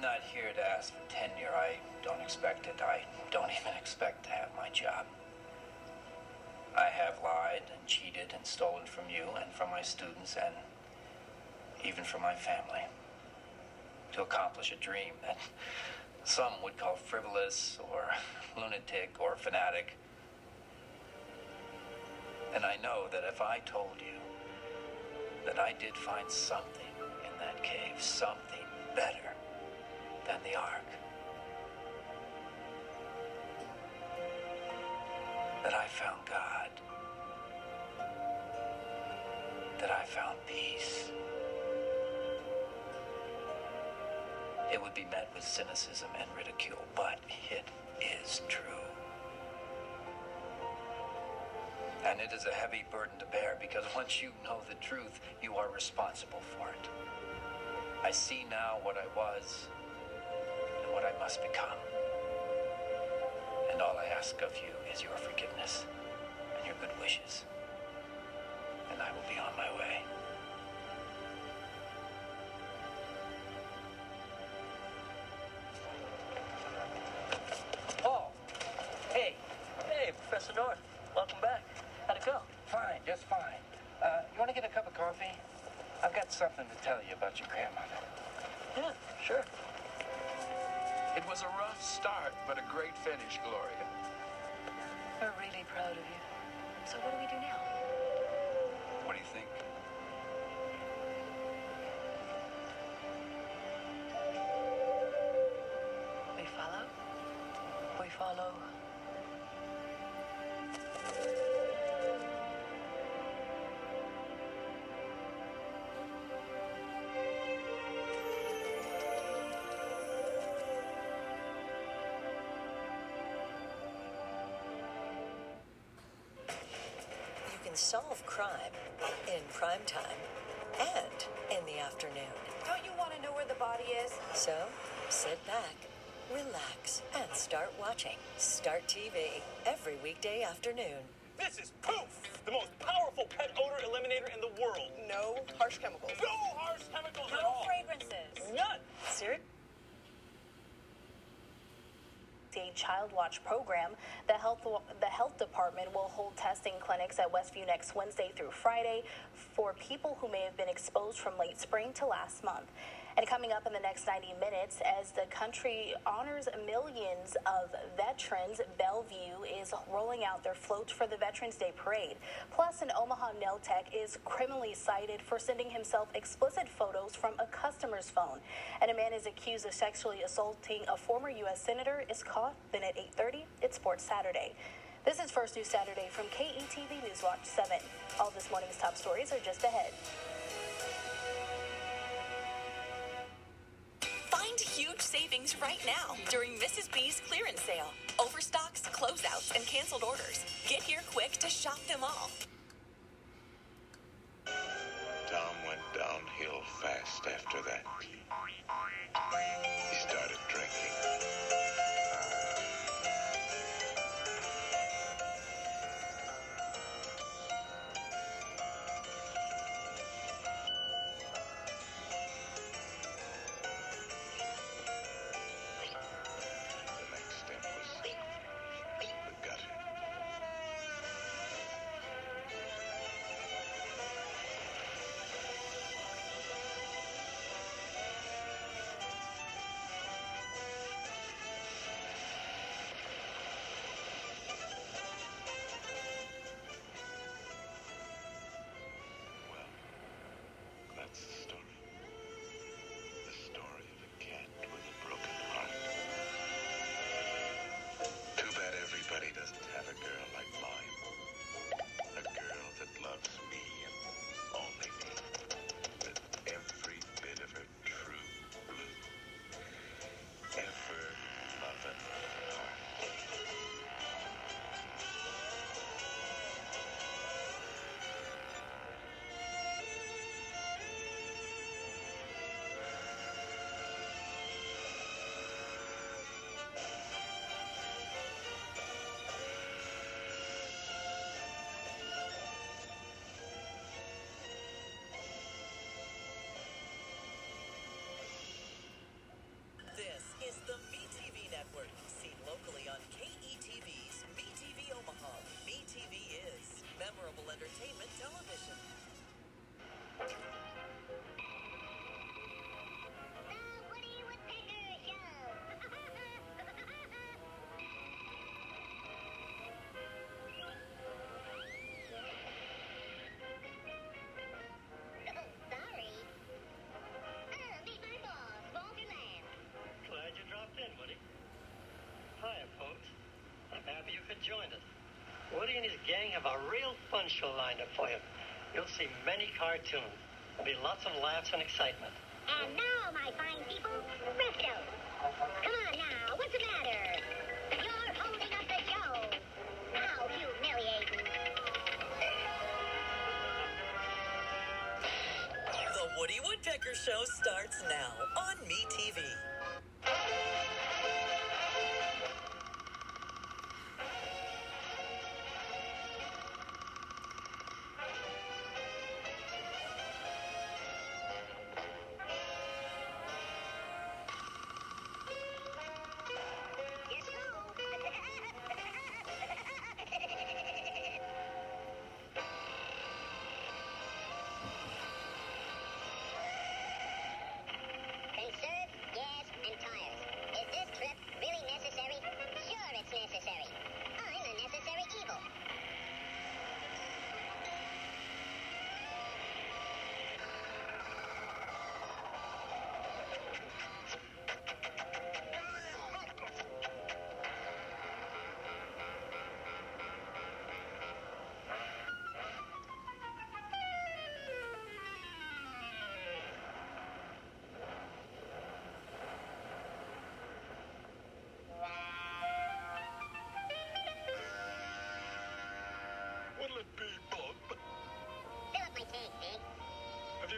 Not here to ask for tenure. I don't expect it. I don't *laughs* even expect to have my job. I have lied and cheated and stolen from you and from my students and even from my family to accomplish a dream that *laughs* some would call frivolous or *laughs* lunatic or fanatic. And I know that if I told you that I did find something in that cave, something ark, that I found God, that I found peace, it would be met with cynicism and ridicule, but it is true. And it is a heavy burden to bear because once you know the truth, you are responsible for it. I see now what I was what I must become. And all I ask of you is your forgiveness and your good wishes. And I will be on my way. Great finish, Gloria. We're really proud of you. So what do we do now? What do you think? We follow? We follow. Can solve crime in prime time and in the afternoon. Don't you want to know where the body is? So sit back, relax, and start watching Start TV every weekday afternoon. This is Poof, the most powerful pet odor eliminator in the world. No harsh chemicals. No harsh chemicals at No fragrances. None. Sir? a child watch program. The health the health department will hold testing clinics at Westview next Wednesday through Friday for people who may have been exposed from late spring to last month. And coming up in the next 90 minutes, as the country honors millions of veterans, Bellevue is rolling out their float for the Veterans Day parade. Plus, an Omaha nail tech is criminally cited for sending himself explicit photos from a customer's phone. And a man is accused of sexually assaulting a former U.S. senator is caught. Then at 8:30, it's Sports Saturday. This is First News Saturday from KETV Newswatch 7. All this morning's top stories are just ahead. Find huge savings right now during Mrs. B's clearance sale. Overstocks, closeouts, and canceled orders. Get here quick to shop them all. Tom went downhill fast after that. He started entertainment television. Glad you dropped in, Woody. Folks. I'm happy you could join us. Woody and his gang have a real fun show lined up for you. You'll see many cartoons. There'll be lots of laughs and excitement. And now, my fine people, presto. Come on now, what's the matter? You're holding up the show. How humiliating. The Woody Woodpecker Show starts now on MeTV.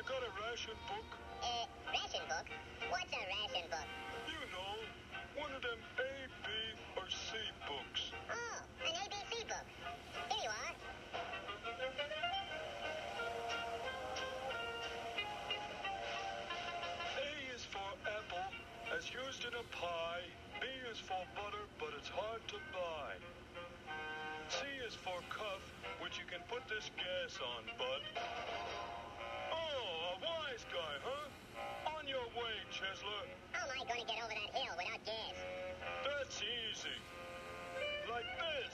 Got a ration book? Uh, ration book? What's a ration book? You know, one of them A, B, or C books. Oh, an ABC book. Here you are. A is for apple, as used in a pie. B is for butter, but it's hard to buy. C is for cuff, which you can put this gas on, bud this guy, huh? On your way, Chesler. How am I gonna get over that hill without gas? That's easy. Like this.